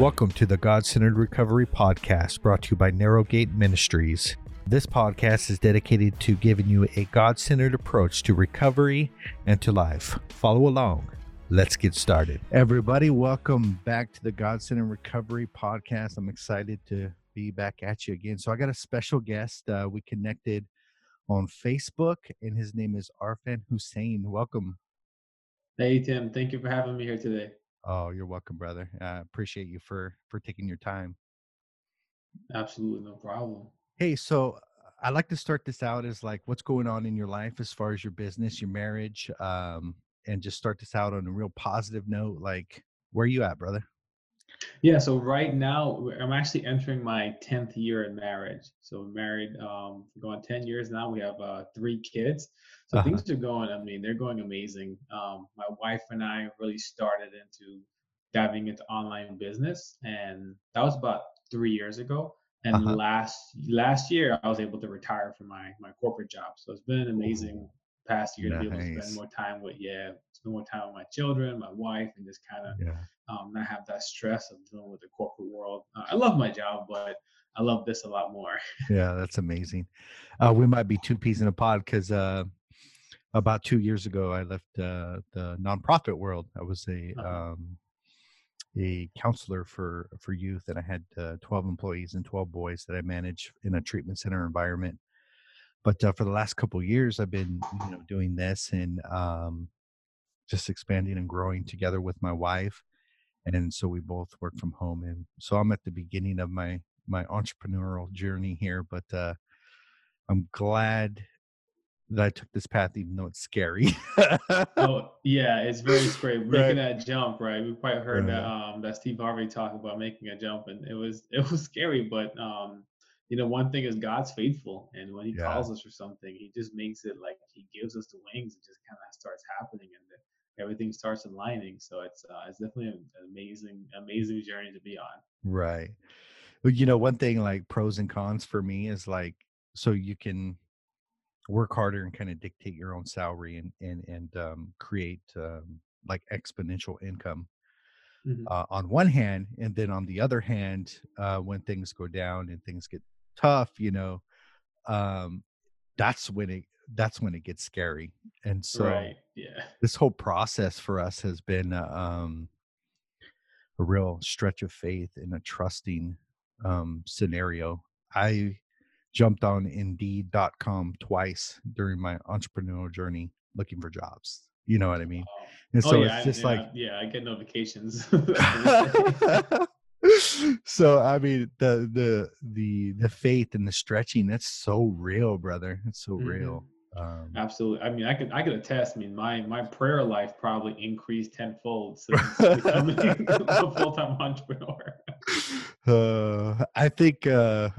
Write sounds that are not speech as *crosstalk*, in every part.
Welcome to the God Centered Recovery Podcast brought to you by Narrow Gate Ministries. This podcast is dedicated to giving you a God centered approach to recovery and to life. Follow along. Let's get started. Everybody, welcome back to the God Centered Recovery Podcast. I'm excited to be back at you again. So, I got a special guest. Uh, we connected on Facebook, and his name is Arfan Husain. Welcome. Hey, Tim. Thank you for having me here today. Oh, you're welcome, brother. I appreciate you for for taking your time. Absolutely, no problem. Hey, so I like to start this out as like what's going on in your life as far as your business, your marriage, um, and just start this out on a real positive note. Like, where are you at, brother? Yeah, so right now I'm actually entering my 10th year in marriage. So married, um, going 10 years now. We have uh, three kids. So uh-huh. things are going, I mean, they're going amazing. Um, my wife and I really started into diving into online business, and that was about three years ago. And uh-huh. last last year, I was able to retire from my my corporate job. So it's been an amazing past year nice. to be able to spend more time with yeah, spend more time with my children, my wife, and just kind of yeah. Um, not have that stress of dealing with the corporate world. Uh, I love my job, but I love this a lot more. *laughs* yeah, that's amazing. Uh, we might be two peas in a pod because uh, about two years ago, I left uh, the nonprofit world. I was a uh-huh. um, a counselor for for youth, and I had uh, 12 employees and 12 boys that I managed in a treatment center environment. But uh, for the last couple years, I've been you know doing this and um, just expanding and growing together with my wife, and so we both work from home. And so I'm at the beginning of my my entrepreneurial journey here, but uh, I'm glad that I took this path, even though it's scary. *laughs* oh yeah, it's very scary making right. that jump. Right, we quite heard right. that um, that Steve Harvey talk about making a jump, and it was *laughs* it was scary. But um, you know, one thing is God's faithful, and when He yeah. calls us for something, He just makes it like He gives us the wings. and just kind of starts happening, and everything starts aligning. So it's uh, it's definitely an amazing amazing journey to be on. Right. Well, you know, one thing like pros and cons for me is like so you can work harder and kind of dictate your own salary and and and um, create um, like exponential income mm-hmm. uh, on one hand, and then on the other hand, uh, when things go down and things get tough, you know, um, that's when it that's when it gets scary. And so, right. yeah, this whole process for us has been uh, um, a real stretch of faith and a trusting um, scenario. I jumped on indeed.com twice during my entrepreneurial journey looking for jobs. You know what I mean? And oh, so oh, yeah, it's just like yeah, I get notifications. *laughs* *laughs* so I mean the the the the faith and the stretching that's so real, brother. It's so mm-hmm. real. Um, Absolutely. I mean, I could I could attest. I mean, my my prayer life probably increased tenfold since *laughs* becoming *laughs* a full time entrepreneur. Uh, I think uh,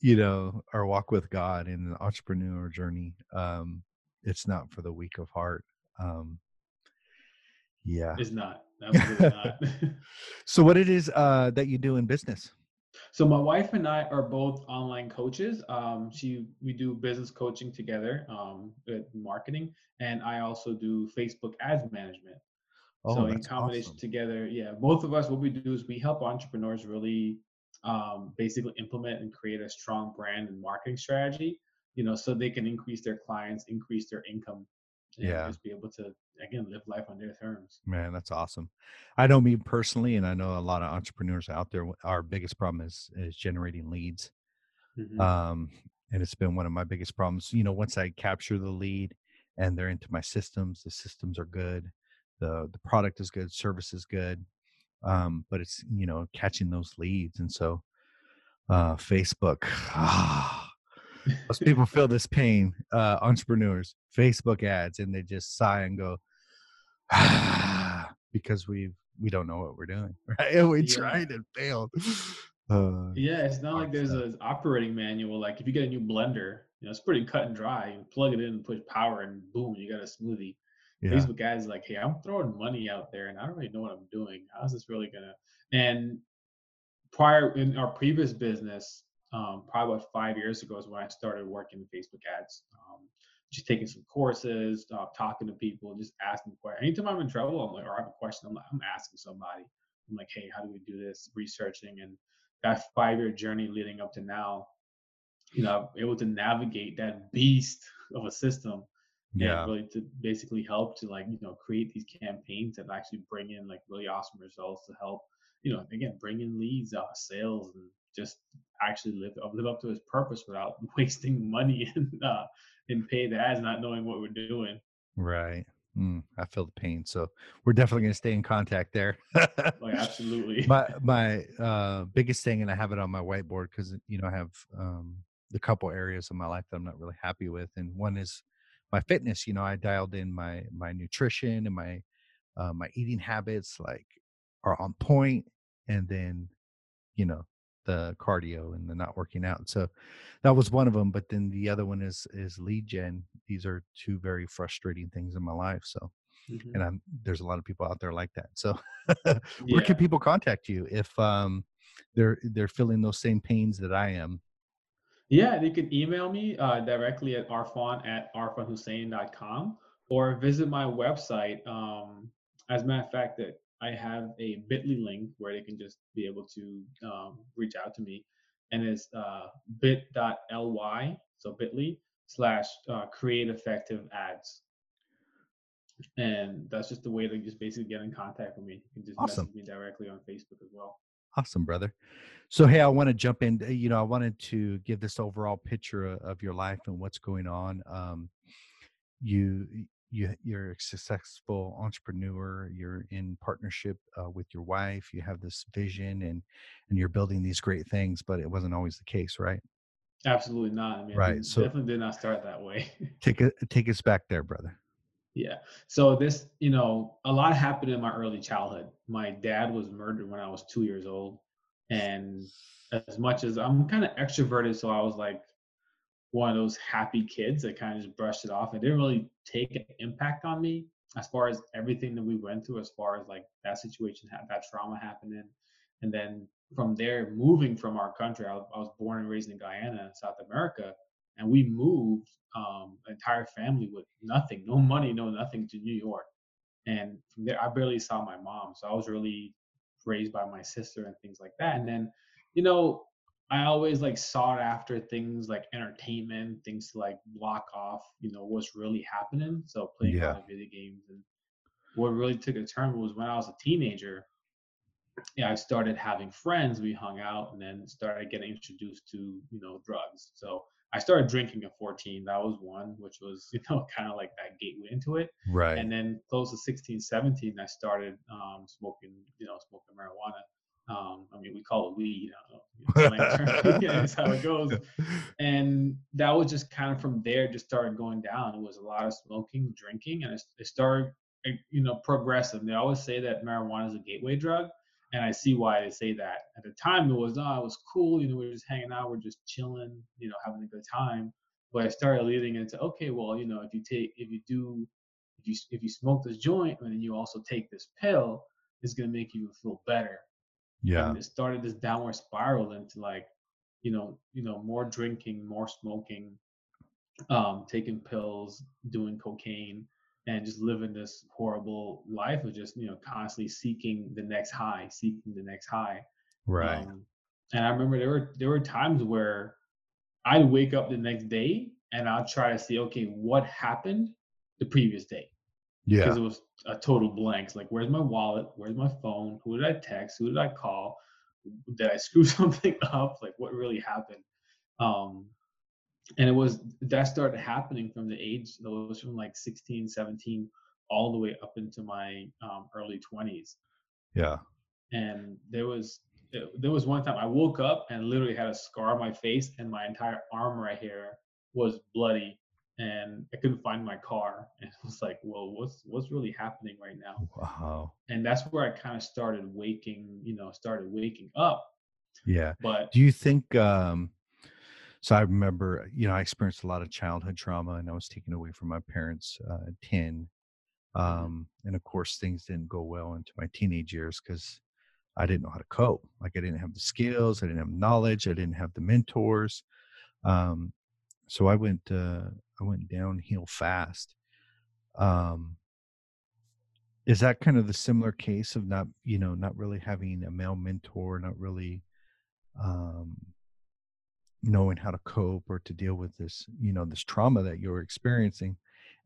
you know our walk with god and the entrepreneur journey um it's not for the weak of heart um yeah it's not *laughs* absolutely not so what it is uh that you do in business so my wife and i are both online coaches um she we do business coaching together um with marketing and i also do facebook ads management oh, so in combination awesome. together yeah both of us what we do is we help entrepreneurs really um, basically implement and create a strong brand and marketing strategy, you know, so they can increase their clients, increase their income, yeah, just be able to again live life on their terms. Man, that's awesome. I know me personally, and I know a lot of entrepreneurs out there. Our biggest problem is is generating leads, mm-hmm. um, and it's been one of my biggest problems. You know, once I capture the lead and they're into my systems, the systems are good, the the product is good, service is good, um, but it's you know catching those leads and so uh, facebook *sighs* ah, most people feel this pain uh, entrepreneurs facebook ads and they just sigh and go ah, because we we don't know what we're doing *laughs* right and we yeah. tried and failed *sighs* uh, yeah it's not like there's an operating manual like if you get a new blender you know it's pretty cut and dry you plug it in and push power and boom you got a smoothie yeah. Facebook guys like, hey, I'm throwing money out there and I don't really know what I'm doing. How's this really gonna? And prior in our previous business, um, probably about five years ago is when I started working Facebook ads. Um, just taking some courses, uh, talking to people, just asking questions. Anytime I'm in trouble, I'm like, or I have a question, I'm like, I'm asking somebody. I'm like, hey, how do we do this? Researching and that five year journey leading up to now, you know, able to navigate that beast of a system yeah. and really to basically help to like, you know, create these campaigns that actually bring in like really awesome results to help, you know, again, bring in leads, uh, sales, and just actually live live up to his purpose without *laughs* wasting money and uh, in paid ads, not knowing what we're doing. Right. Mm, I feel the pain. So we're definitely going to stay in contact there. like, absolutely. *laughs* My my uh, biggest thing, and I have it on my whiteboard because you know I have um, the couple areas of my life that I'm not really happy with, and one is my fitness. You know, I dialed in my my nutrition and my uh, my eating habits like are on point, and then you know the cardio and the not working out. So that was one of them. But then the other one is is lead gen. These are two very frustrating things in my life. So mm-hmm. and I'm there's a lot of people out there like that. So *laughs* where yeah. can people contact you if um they're they're feeling those same pains that I am? Yeah, they can email me uh, directly at arfan at arfanhusain.com or visit my website. Um, as a matter of fact, that I have a Bitly link where they can just be able to um, reach out to me, and it's uh, bit.ly, so Bitly slash uh, create effective ads. And that's just the way to just basically get in contact with me. You can just awesome. message me directly on Facebook as well. Awesome, brother. So, hey, I want to jump in. You know, I wanted to give this overall picture of your life and what's going on. Um, you you you're a successful entrepreneur you're in partnership uh, with your wife you have this vision and and you're building these great things but it wasn't always the case right? Absolutely not i mean right so definitely did not start that way. *laughs* Take it take us back there brother. Yeah so this you know a lot happened in my early childhood. My dad was murdered when i was two years old and as much as i'm kind of extroverted so i was like one of those happy kids that kind of just brushed it off. It didn't really take an impact on me as far as everything that we went through, as far as like that situation, that trauma happening. And then from there, moving from our country, I, was born and raised in Guyana, South America, and we moved um, entire family with nothing, no money, no nothing to New York. And from there, I barely saw my mom. So I was really raised by my sister and things like that. And then, you know, I always like sought after things like entertainment, things to like block off, you know, what's really happening. So playing yeah. video games and what really took a turn was when I was a teenager. Yeah, I started having friends. We hung out and then started getting introduced to, you know, drugs. So I started drinking at 14. That was one, which was, *laughs* you know, kind of like that gateway into it. Right. And then close to 16, 17, I started um, smoking, you know, smoking marijuana. Um, I mean, we call it weed. *laughs* *laughs* That's how it goes. And that was just kind of from there, just started going down. It was a lot of smoking, drinking, and it, started, eh, you know, progressive. They always say that marijuana is a gateway drug, and I see why they say that. At the time, it was, oh, it was cool. You know, we were just hanging out, we're just chilling, you know, having a good time. But I started leading into, okay, well, you know, if you take, if you do, if you if you smoke this joint and then you also take this pill, it's gonna make you feel better yeah. And it started this downward spiral into like, you know, you know, more drinking, more smoking, um, taking pills, doing cocaine, and just living this horrible life of just, you know, constantly seeking the next high, seeking the next high. Right. Um, and I remember there were there were times where I'd wake up the next day and I'd try to see, okay, what happened the previous day? Yeah. Because it was a total blank. like, where's my wallet? Where's my phone? Who did I text? Who did I call? Did I screw *laughs* something up? Like, what really happened? Um, and it was that started happening from the age that was from like 16, 17, all the way up into my um, early 20s. Yeah. And there was there was one time I woke up and literally had a scar on my face, and my entire arm right here was bloody and I couldn't find my car. *laughs* And it was like, well, what's what's really happening right now? Wow. And that's where I kind of started waking, you know, started waking up. Yeah. But do you think um so I remember, you know, I experienced a lot of childhood trauma and I was taken away from my parents uh 10. Mm-hmm. Um and of course things didn't go well into my teenage years cuz I didn't know how to cope. Like I didn't have the skills, I didn't have knowledge, I didn't have the mentors. Um so I went uh I went downhill fast. Um, Is that kind of the similar case of not, you know, not really having a male mentor, not really um, knowing how to cope or to deal with this, you know, this trauma that you're experiencing,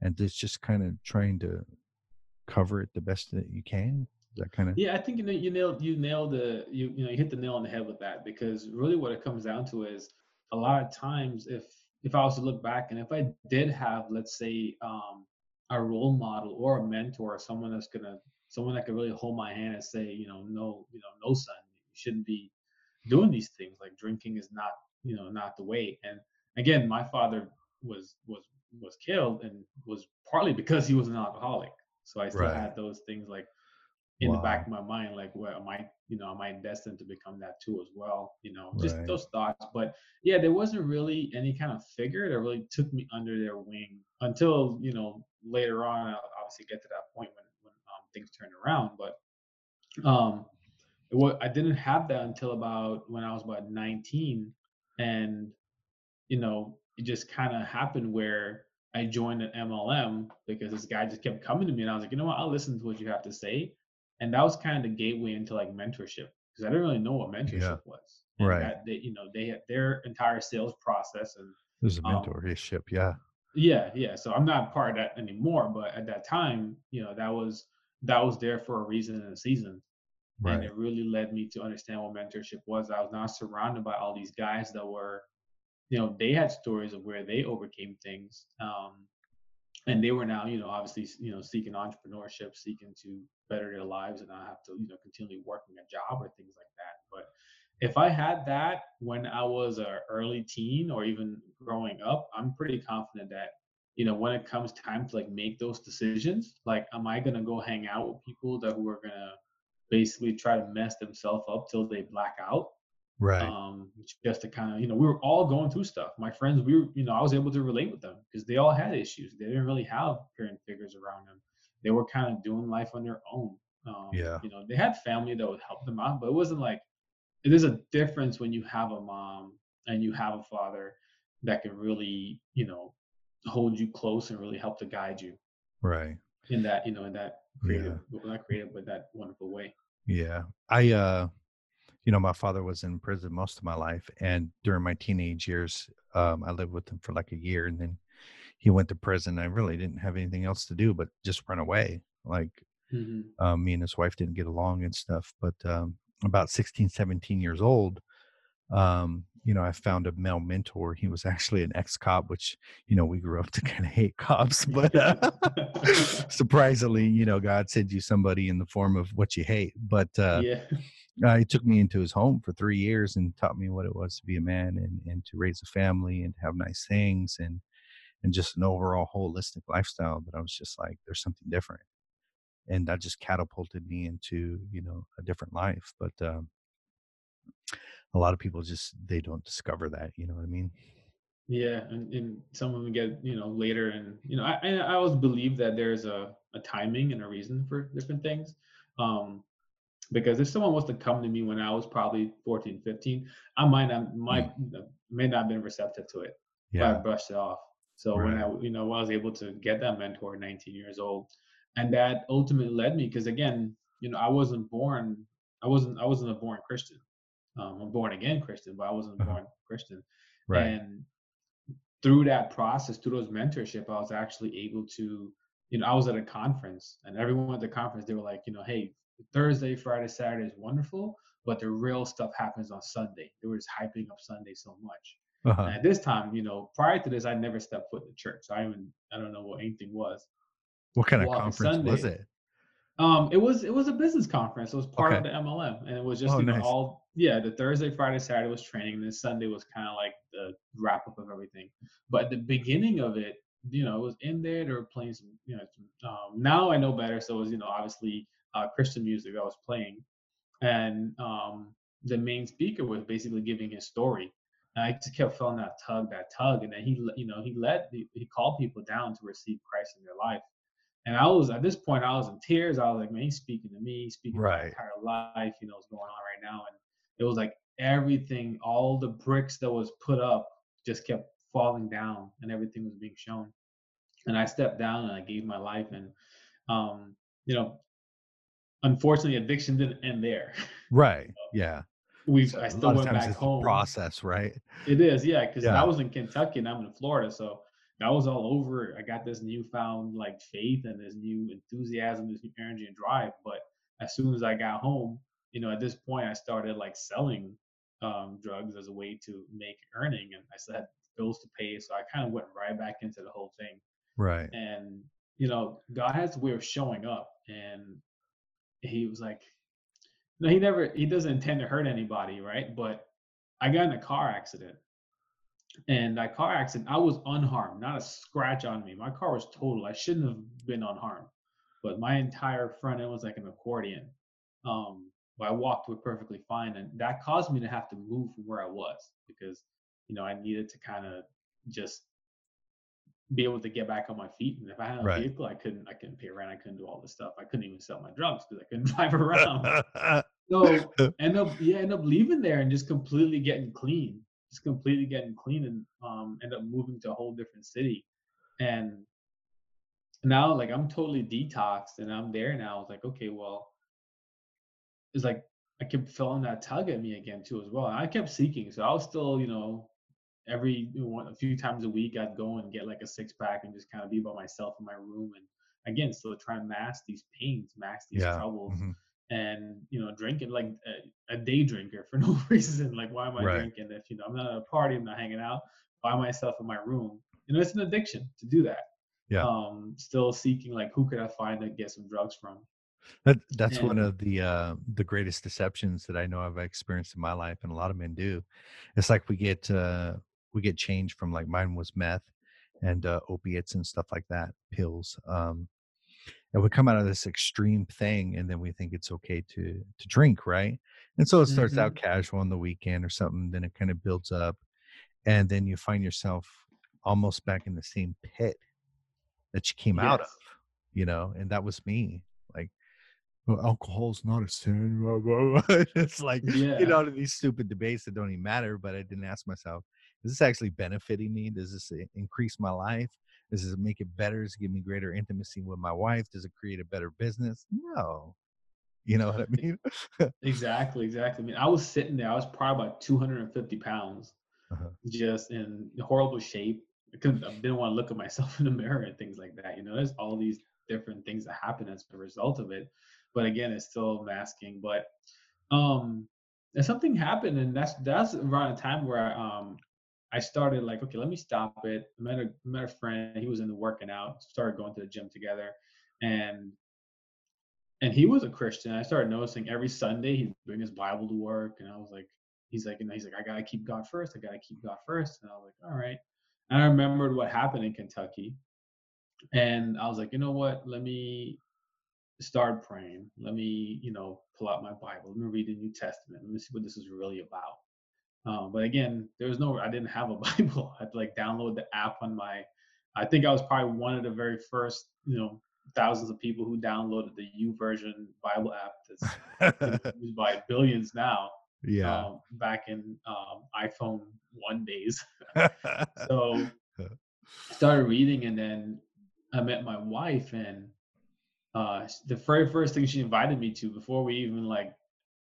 and it's just kind of trying to cover it the best that you can? That kind of Yeah, I think you know, you nailed you nailed the you you know you hit the nail on the head with that because really what it comes down to is a lot of times if if I was to look back and if I did have let's say um, a role model or a mentor, someone that's gonna someone that could really hold my hand and say you know no you know no son you shouldn't be doing these things. Like drinking is not you know not the way. And again my father was was was killed and was partly because he was an alcoholic. So I still right? had those things like in the back of my mind, like, well, am I, you know, am I destined to become that too as well? You know, just Right. those thoughts. But yeah, there wasn't really any kind of figure that really took me under their wing until, you know, later on. I'll obviously get to that point when when um, things turned around. But um, what I didn't have that until about when I was about 19, and you know, it just kind of happened where I joined an MLM because this guy just kept coming to me, and I was like, you know what, I'll listen to what you have to say, and that was kind of the gateway into like mentorship because I didn't really know what Yeah. mentorship was, and Right. that they, you know, they had their entire sales process, and There's a um, mentorship. Yeah. yeah, yeah. So I'm not part of that anymore, but at that time, you know, that was that was there for a reason and a season Right. and it really led me to understand what mentorship was. I was now surrounded by all these guys that were, you know, they had stories of where they overcame things, um, and they were now, you know, obviously, you know, seeking entrepreneurship, seeking to better their lives, and not have to, you know, continually working a job or things like that. But if I had that when I was a early teen or even growing up, I'm pretty confident that, you know, when it comes time to like make those decisions, like, am I gonna go hang out with people that who are gonna basically try to mess themselves up till they black out? Right. um, just to kind of, you know, we were all going through stuff. My friends, we were, you know, I was able to relate with them because they all had issues. They didn't really have parent figures around them. They were kind of doing life on their own. Um, Yeah. you know, they had family that would help them out, but it wasn't like there's a difference when you have a mom and you have a father that can really, you know, hold you close and really help to guide you Right. in that, you know, in that creative, well, not creative, but that wonderful way. Yeah. I uh you know, my father was in prison most of my life and during my teenage years, um I lived with him for like a year and then he went to prison. I really didn't have anything else to do but just run away. Like hmm um me and his wife didn't get along and stuff, but um about 16, 17 years old, um you know, I found a male mentor. He was *laughs* actually an ex-cop, which, you know, we grew up to kind of hate cops, *laughs* but uh, *laughs* surprisingly, you know, God sends you somebody in the form of what you hate. But uh, yeah. Uh, he took me into his home for three years and taught me what it was to be a man and, and to raise a family and have nice things and and just an overall holistic lifestyle. That I was just like, there's something different, and that just catapulted me into you know a different life. But um, a lot of people just they don't discover that. You know what I mean? Yeah, and, and some of them get you know later, and you know I I always believe that there's a a timing and a reason for different things. Um, because if someone was to come to me when I was probably 14, 15, I might not Mm, might may not have been receptive to it, but I brushed it off. So when I you know I was able to get that mentor 19 years old, and that ultimately led me because again you know I wasn't born I wasn't I wasn't a born Christian. Um, I'm born again Christian, but I wasn't Uh-huh. born Christian Right. and through that process, through those mentorship, I was actually able to, you know, I was at a conference and everyone at the conference, they were like, you know, hey, Thursday, Friday, Saturday is wonderful, but the real stuff happens on Sunday. They were just hyping up Sunday so much. Uh-huh. And at this time, you know, prior to this, I never stepped foot in the church. So I even I don't know what anything was. What kind of Walking conference was Sunday. it? Um, it was it was a business conference. It was part of the MLM, and it was just Oh, you know nice. all yeah. The Thursday, Friday, Saturday was training, and then Sunday was kind of like the wrap up of everything. But at the beginning of it, you know, it was in there. They were playing some, you know. Some, um, now I know better, so it was you know obviously uh, Christian music I was playing, and um, the main speaker was basically giving his story. And I just kept feeling that tug, that tug, and then he, you know, he let he he called people down to receive Christ in their life. And I was at this point, I was in tears. I was like, man, he's speaking to me, he's speaking to my Right. entire life, you know, what's going on right now. And it was like everything, all the bricks that was put up just kept falling down and everything was being shown. And I stepped down and I gave my life. And, um, you know, unfortunately, addiction didn't end there. Right. *laughs* Yeah. We So I still went back home. process, right? It is, yeah, because Yeah. I was in Kentucky and I'm in Florida, so that was all over. I got this newfound like faith and this new enthusiasm, this new energy and drive. But as soon as I got home, you know, at this point, I started like selling um, drugs as a way to make earning, and I still had bills to pay, so I kind of went right back into the whole thing. Right. And you know, God has a way of showing up, and He was like, no, He never, He doesn't intend to hurt anybody, right? But I got in a car accident and that car accident, I was unharmed, not a scratch on me. My car was total. I shouldn't have been unharmed, but my entire front end was like an accordion. Um, but I walked with perfectly fine, and that caused me to have to move from where I was because, you know, I needed to kind of just be able to get back on my feet. And if I had a Right. vehicle, I couldn't, I couldn't pay rent, I couldn't do all this stuff. I couldn't even sell my drugs because I couldn't *laughs* drive around. *laughs* So end up yeah end up leaving there and just completely getting clean just completely getting clean and um end up moving to a whole different city and now like i'm totally detoxed and i'm there now it's like okay well it's like i kept feeling that tug at me again too as well and i kept seeking so i was still you know every one a few times a week i'd go and get like a six pack and just kind of be by myself in my room and again still try and mask these pains mask these Yeah. troubles Mhm. and you know drinking like a, a day drinker for *laughs* no reason like why am i Right. drinking if you know i'm not at a party i'm not hanging out by myself in my room you know it's an addiction to do that Yeah. um still seeking like who could i find to get some drugs from That that's one of the uh, the greatest deceptions that I know I've experienced in my life, and a lot of men do. It's like we get uh, we get changed from like mine was meth and uh, opiates and stuff like that, pills. Um, and we come out of this extreme thing, and then we think it's okay to to drink, right? And so it starts out casual on the weekend or something. Then it kind of builds up, and then you find yourself almost back in the same pit that you came out of you know, and that was me. Like, well, alcohol's not a sin. blah, blah, blah. *laughs* it's like, Yeah. you know, these stupid debates that don't even matter. But I didn't ask myself, is this actually benefiting me? Does this increase my life? Does it make it better? Does it give me greater intimacy with my wife? Does it create a better business? No. You know what I mean? *laughs* exactly exactly i mean i was sitting there i was probably about 250 pounds Uh-huh. just in horrible shape i couldn't i didn't want to look at myself *laughs* in the mirror and things like that you know there's all these different things that happen as a result of it but again it's still masking but um and something happened and that's that's around a time where I, um i started like okay let me stop it I met a met a friend he was into working out started going to the gym together and and he was a christian i started noticing every sunday he'd bring his bible to work and i was like he's like, you know, he's like, I gotta keep God first. I gotta keep God first. And I was like, all right. And I remembered what happened in Kentucky, and I was like, you know what? Let me start praying. Let me, you know, pull out my Bible. Let me read the New Testament. Let me see what this is really about. Um, but again, there was no, I didn't have a *laughs* Bible. I had to like download the app on my. I think I was probably one of the very first, you know, thousands of people who downloaded the YouVersion Bible app that's *laughs* used by billions now yeah. um, back in um, iPhone one days. *laughs* So I started reading, and then I met my wife, and uh, the very first thing she invited me to before we even like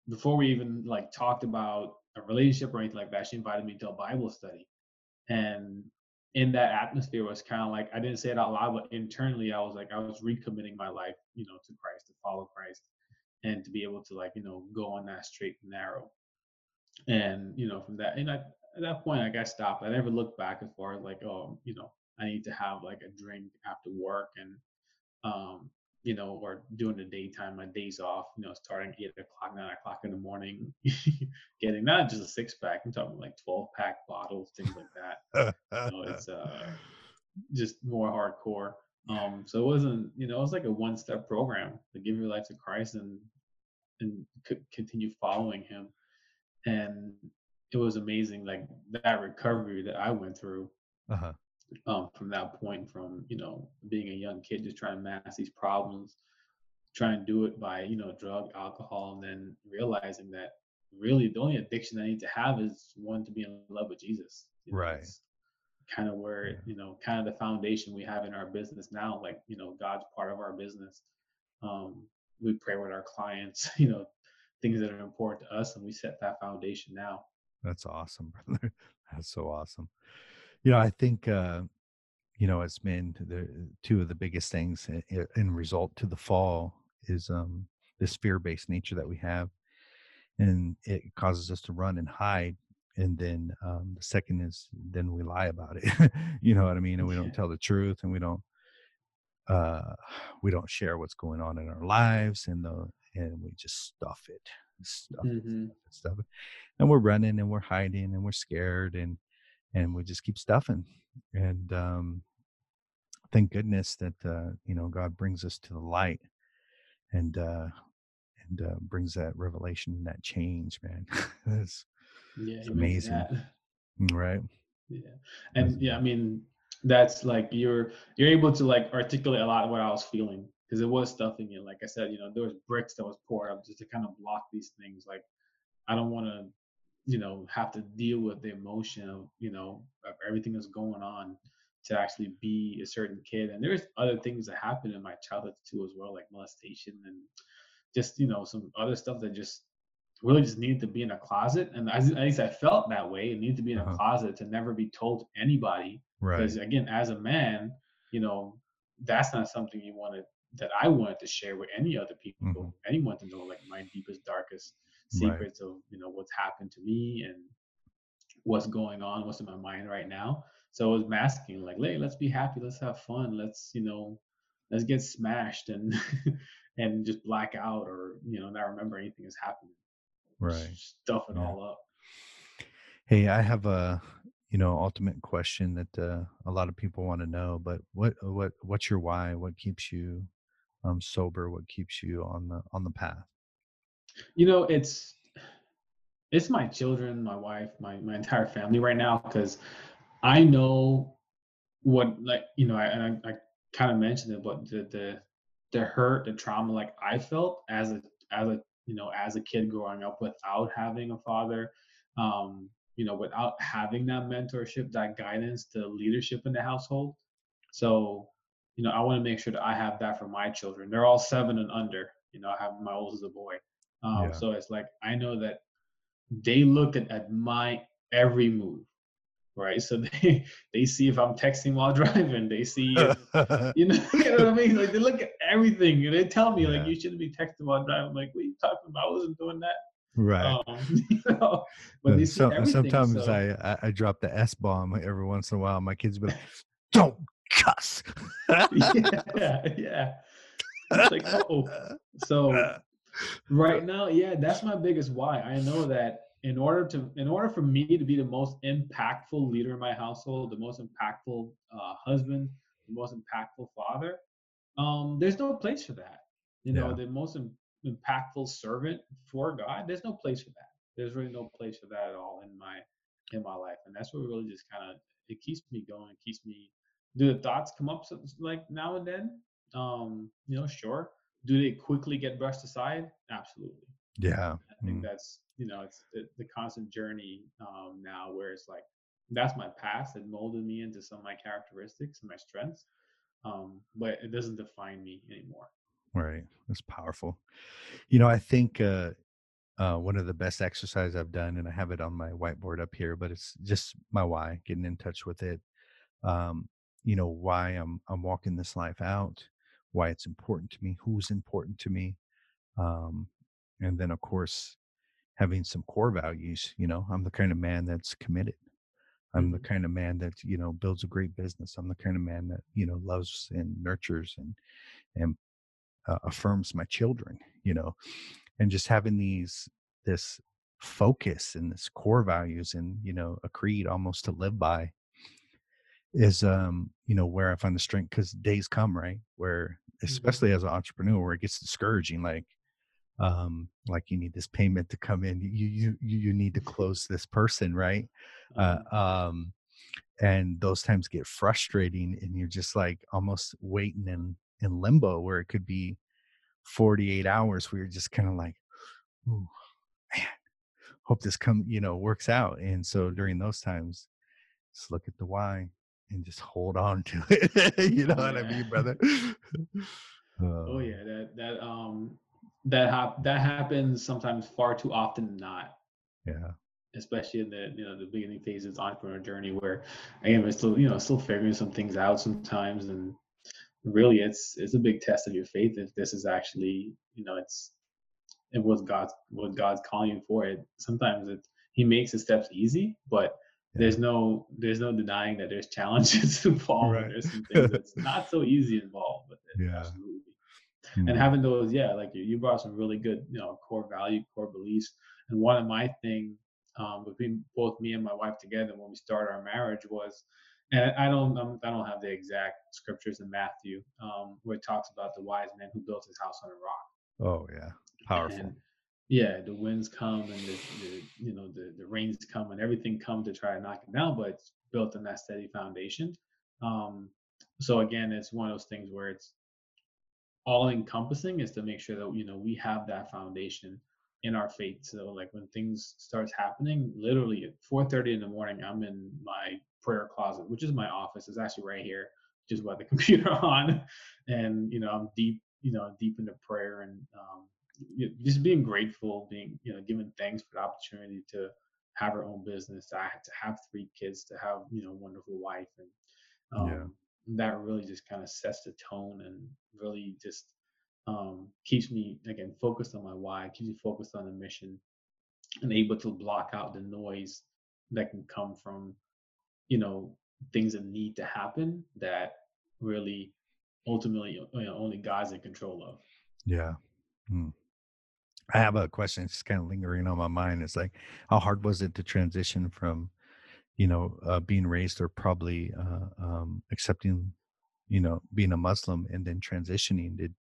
before we even like talked about a relationship or anything like that, she invited me to a Bible study, and in that atmosphere was kind of like I didn't say it out loud, but internally I was like I was recommitting my life, you know, to Christ, to follow Christ, and to be able to like you know go on that straight and narrow. And you know from that and I, at that point like i stopped. I never looked back as far as like oh you know i need to have like a drink after work and um you know or during the daytime my days off you know starting eight o'clock nine o'clock in the morning *laughs* getting not just a six pack i'm talking like 12 pack bottles things like that. You know, *laughs* it's uh just more hardcore. Um so it wasn't you know it was like a one step program to give your life to christ and and c- continue following him. And it was amazing like that recovery that i went through uh-huh. Um, from that point from you know being a young kid just trying to mask these problems trying to do it by you know drug alcohol and then realizing that really the only addiction i need to have is one to be in love with jesus you know, Right. kind of where Yeah. you know kind of the foundation we have in our business now like you know god's part of our business um we pray with our clients, *laughs* you know, things that are important to us, and we set that foundation now. That's awesome, *laughs* brother. That's so awesome. You know, I think uh, you know, as men, the two of the biggest things in, in result to the fall is um this fear-based nature that we have, and it causes us to run and hide. And then um, the second is then we lie about it. *laughs* you know what I mean? And we don't tell the truth, and we don't uh, *sighs* we don't share what's going on in our lives, and the and we just stuff it, stuff mm-hmm. it, stuff it, and we're running and we're hiding and we're scared and and we just keep stuffing. And um, thank goodness that uh, you know God brings us to the light and uh, and uh, brings that revelation and that change, man. *laughs* it's, yeah, it's amazing, *laughs* mm, right? Yeah, and yeah, I mean that's like you're you're able to like articulate a lot of what I was feeling because it was stuffing it. Like I said, you know, there was bricks that was poured up just to kind of block these things. Like I don't want to, you know, have to deal with the emotion of you know of everything that's going on to actually be a certain kid. And there's other things that happened in my childhood too as well, like molestation and just you know some other stuff that just really just needed to be in a closet. And at least I felt that way. It needed to be in a uh-huh. closet to never be told to anybody. Right. Because again, as a man, you know, that's not something you wanted that I wanted to share with any other people, mm-hmm. anyone to know like my deepest, darkest secrets right. of you know what's happened to me and what's going on, what's in my mind right now. So I was masking like, hey, let's be happy, let's have fun, let's you know, let's get smashed and *laughs* and just black out or you know not remember anything is happening right stuff it yeah. all up hey i have a you know ultimate question that uh, a lot of people want to know but what what what's your why what keeps you um sober what keeps you on the on the path you know it's it's my children my wife my my entire family right now because i know what like you know i and i, I kind of mentioned it but the the the hurt the trauma like i felt as a as a you know, as a kid growing up without having a father, um, you know, without having that mentorship, that guidance, the leadership in the household. So, you know, I want to make sure that I have that for my children. They're all seven and under. You know, I have my oldest a boy. Um, yeah. So it's like I know that they look at, at my every move right? So *laughs* they they see if I'm texting while *laughs* driving. They see, if, *laughs* you know, you know what I mean? Like they look at everything and they tell me yeah. like you shouldn't be texting while driving. I'm like, what are you talking about? I wasn't doing that. Right. Um, you know, but so, sometimes so. I, I drop the S bomb every once in a while. My kids be like, "Don't cuss." yeah, yeah. It's like, oh, so right now, yeah, that's my biggest why. I know that in order to in order for me to be the most impactful leader in my household the most impactful uh, husband the most impactful father um, there's no place for that. You know the most Im- impactful servant for god there's no place for that. There's really no place for that at all in my in my life. And that's what really just kind of it keeps me going it keeps me do the thoughts come up like now and then? Um you know sure do they quickly get brushed aside? Absolutely. Yeah. I think mm. that's you know it's the, the constant journey um, now where it's like that's my past it molded me into some of my characteristics and my strengths um, but it doesn't define me anymore. Right. That's powerful. You know i think uh, uh, one of the best exercise i've done and i have it on my whiteboard up here but it's just my why getting in touch with it um, you know why i'm i'm walking this life out why it's important to me who's important to me um, and then of course having some core values you know i'm the kind of man that's committed i'm mm-hmm. the kind of man that you know builds a great business i'm the kind of man that you know loves and nurtures and and uh, affirms my children you know and just having these this focus and this core values and you know a creed almost to live by is um you know where i find the strength because days come right where mm-hmm. especially as an entrepreneur where it gets discouraging like um like you need this payment to come in you you you need to close this person right uh, mm-hmm. um and those times get frustrating and you're just like almost waiting in in limbo where it could be 48 hours where you're just kind of like Ooh, man hope this come you know works out and so during those times just look at the why and just hold on to *laughs* it you know yeah. what i mean brother *laughs* *laughs* oh yeah that that um that hap- that happens sometimes far too often not. Yeah. Especially in the you know the beginning phases entrepreneur journey, where again we're still you know still figuring some things out sometimes, and really it's it's a big test of your faith if this is actually you know it's it was God's what God's calling you for. It sometimes it He makes the steps easy, but yeah. there's no there's no denying that there's challenges *laughs* involved. Right. There's some things that's *laughs* not so easy involved with it. Yeah. Absolutely. Mm-hmm. And having those, yeah, like you, you brought some really good, you know, core value, core beliefs. And one of my thing um, between both me and my wife together when we started our marriage was, and I don't, I'm, I do not have the exact scriptures in Matthew um, where it talks about the wise man who built his house on a rock. Oh yeah, powerful. And, yeah, the winds come and the, the, you know the the rains come and everything come to try to knock it down, but it's built on that steady foundation. Um, so again, it's one of those things where it's all encompassing is to make sure that you know we have that foundation in our faith. So like when things starts happening, literally at 4:30 in the morning, I'm in my prayer closet, which is my office. It's actually right here, just with the *laughs* computer on, and you know I'm deep, you know, deep into prayer and um, just being grateful, being you know, giving thanks for the opportunity to have our own business, to, to have three kids, to have you know, wonderful wife, and um, yeah that really just kind of sets the tone and really just um, keeps me again focused on my why, keeps me focused on the mission, and able to block out the noise that can come from, you know, things that need to happen that really ultimately you know, only God's in control of. Yeah. Hmm. I have a question. It's kind of lingering on my mind. It's like, how hard was it to transition from you know, uh, being raised or probably uh, um, accepting, you know, being a Muslim and then transitioning? Did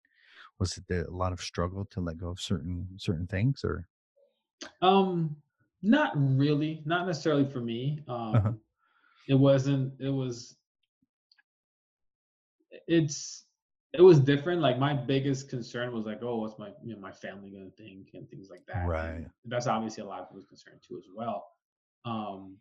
was it a lot of struggle to let go of certain certain things or? Um, not really, not necessarily for me. Uh-huh. Um, uh-huh. It wasn't. It was. It's. It was different. Like my biggest concern was like, oh, what's my you know my family gonna think and things like that. Right. And that's obviously a lot of people's concern too as well. Um,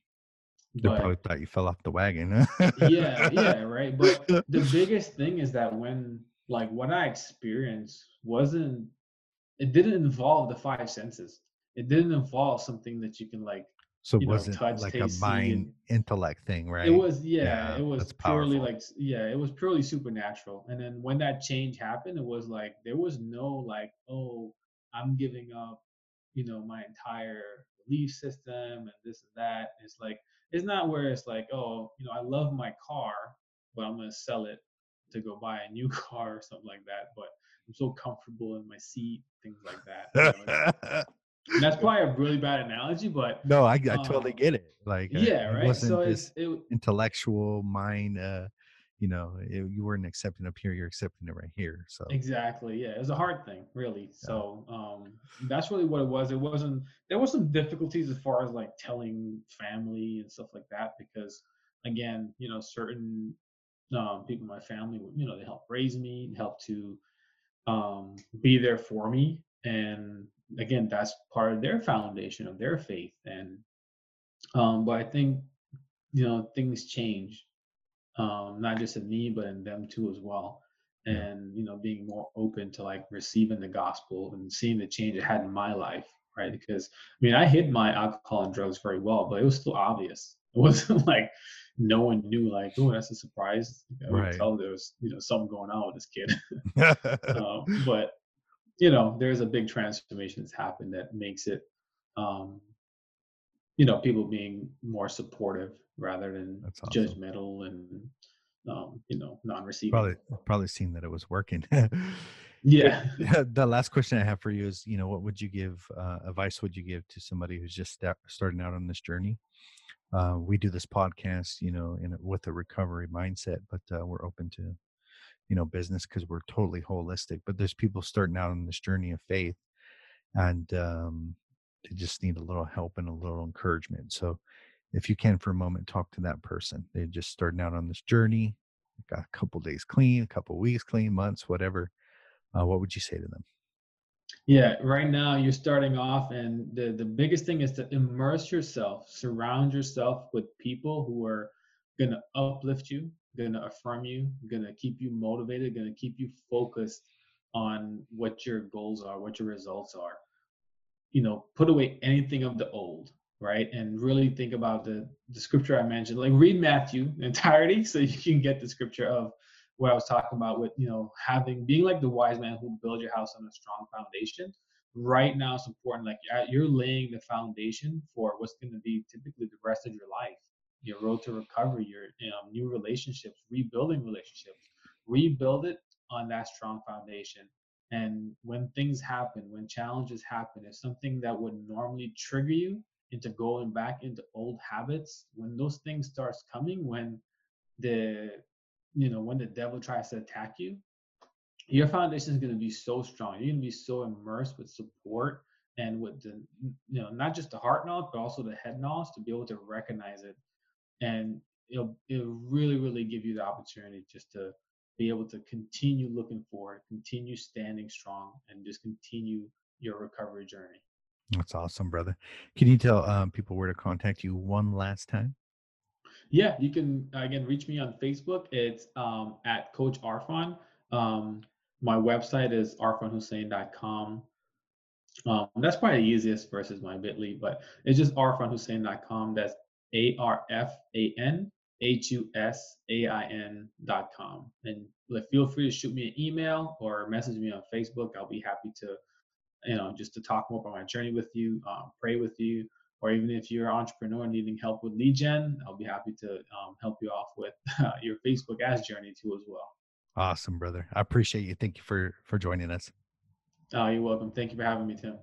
they but, probably thought you fell off the wagon. yeah, yeah, right. But *laughs* the biggest thing is that when like what I experienced wasn't it didn't involve the five senses. It didn't involve something that you can like so it wasn't know, touch, like a mind intellect thing, right? It was yeah, yeah it was purely like yeah, it was purely supernatural. And then when that change happened, it was like there was no like, oh, I'm giving up, you know, my entire belief system and this and that. It's like it's not where it's like, oh, you know, I love my car, but I'm gonna sell it to go buy a new *laughs* car or something like that. But I'm so comfortable in my seat, things like that. You know, *laughs* that's probably a really bad analogy, but no, I, I totally um, get it. Like, uh, yeah, right. It wasn't so this it, intellectual mind. Uh, you know, it, you weren't accepting up here; you're accepting it right here. So exactly, yeah, it was a hard thing, really. Yeah. So um, that's really what it was. It wasn't. There was some difficulties as far as like telling family and stuff like that because, again, you know, certain um, people in my family, you know, they helped raise me, help to um, be there for me, and again, that's part of their foundation of their faith. And um, but I think you know things change um, not just in me but in them too as well and you know being more open to like receiving the gospel and seeing the change it had in my life right because i mean i hid my alcohol and drugs very well but it was still obvious it *laughs* wasn't like no one knew like oh that's a surprise i would right. tell there was you know something going on with this kid *laughs* *laughs* um, but you know there's a big transformation that's happened that makes it um, you know people being more supportive rather than awesome. judgmental and um, you know non-receiving. Probably probably seen that it was working. *laughs* *laughs* yeah. The last question I have for you is, you know, what would you give uh, advice would you give to somebody who's just start, starting out on this journey? Uh, we do this podcast, you know, in with a recovery mindset, but uh, we're open to, you know, business because we're totally holistic. But there's people starting out on this journey of faith, and um, they just need a little help and a little encouragement. So if you can for a moment talk to that person they're just starting out on this journey got a couple days clean a couple weeks clean months whatever uh, what would you say to them yeah right now you're starting off and the, the biggest thing is to immerse yourself surround yourself with people who are going to uplift you going to affirm you going to keep you motivated going to keep you focused on what your goals are, what your results are. You know, put away anything of the old, right? And really think about the, the scripture I mentioned. Like read Matthew *laughs* entirety so you can get the scripture of what I was talking about with, you know, having being like the wise man who build your house on a strong foundation. Right now it's important. Like uh, you're laying the foundation for what's going to be typically the rest of your life. Your road to recovery, your new relationships, rebuilding relationships. Rebuild it on that strong foundation. And when things happen, when challenges happen, if something that would normally trigger you into going back into old habits, when those things starts coming, when the you know when the devil tries to attack you, your foundation is going to be so strong. You're going to be so immersed with support and with the you know not just the heart knowledge but also the head knowledge to be able to recognize it and it'll it'll really really give you the opportunity just to be able to continue looking forward, continue standing strong, and just continue your recovery journey. That's awesome, brother. Can you tell um, people where to contact you one last time? Yeah, you can again reach me on Facebook. It's um, at Coach Arfan. Um, my website is arfanhusain.com. Um, that's probably the easiest versus my Bitly, but it's just arfanhusain.com. That's A R F A N H-U-S-A-I-N dot com. And feel free to shoot me an email or message me on Facebook. I'll be happy to, you know, just to talk more about my journey with you, um, pray with you, or even if you're an entrepreneur needing help with lead gen, I'll be happy to um, help you off with uh, *laughs* your Facebook ads journey too as well. Awesome, brother. I appreciate you. Thank you for for joining us. Oh, you're welcome. Thank you for having me, Tim.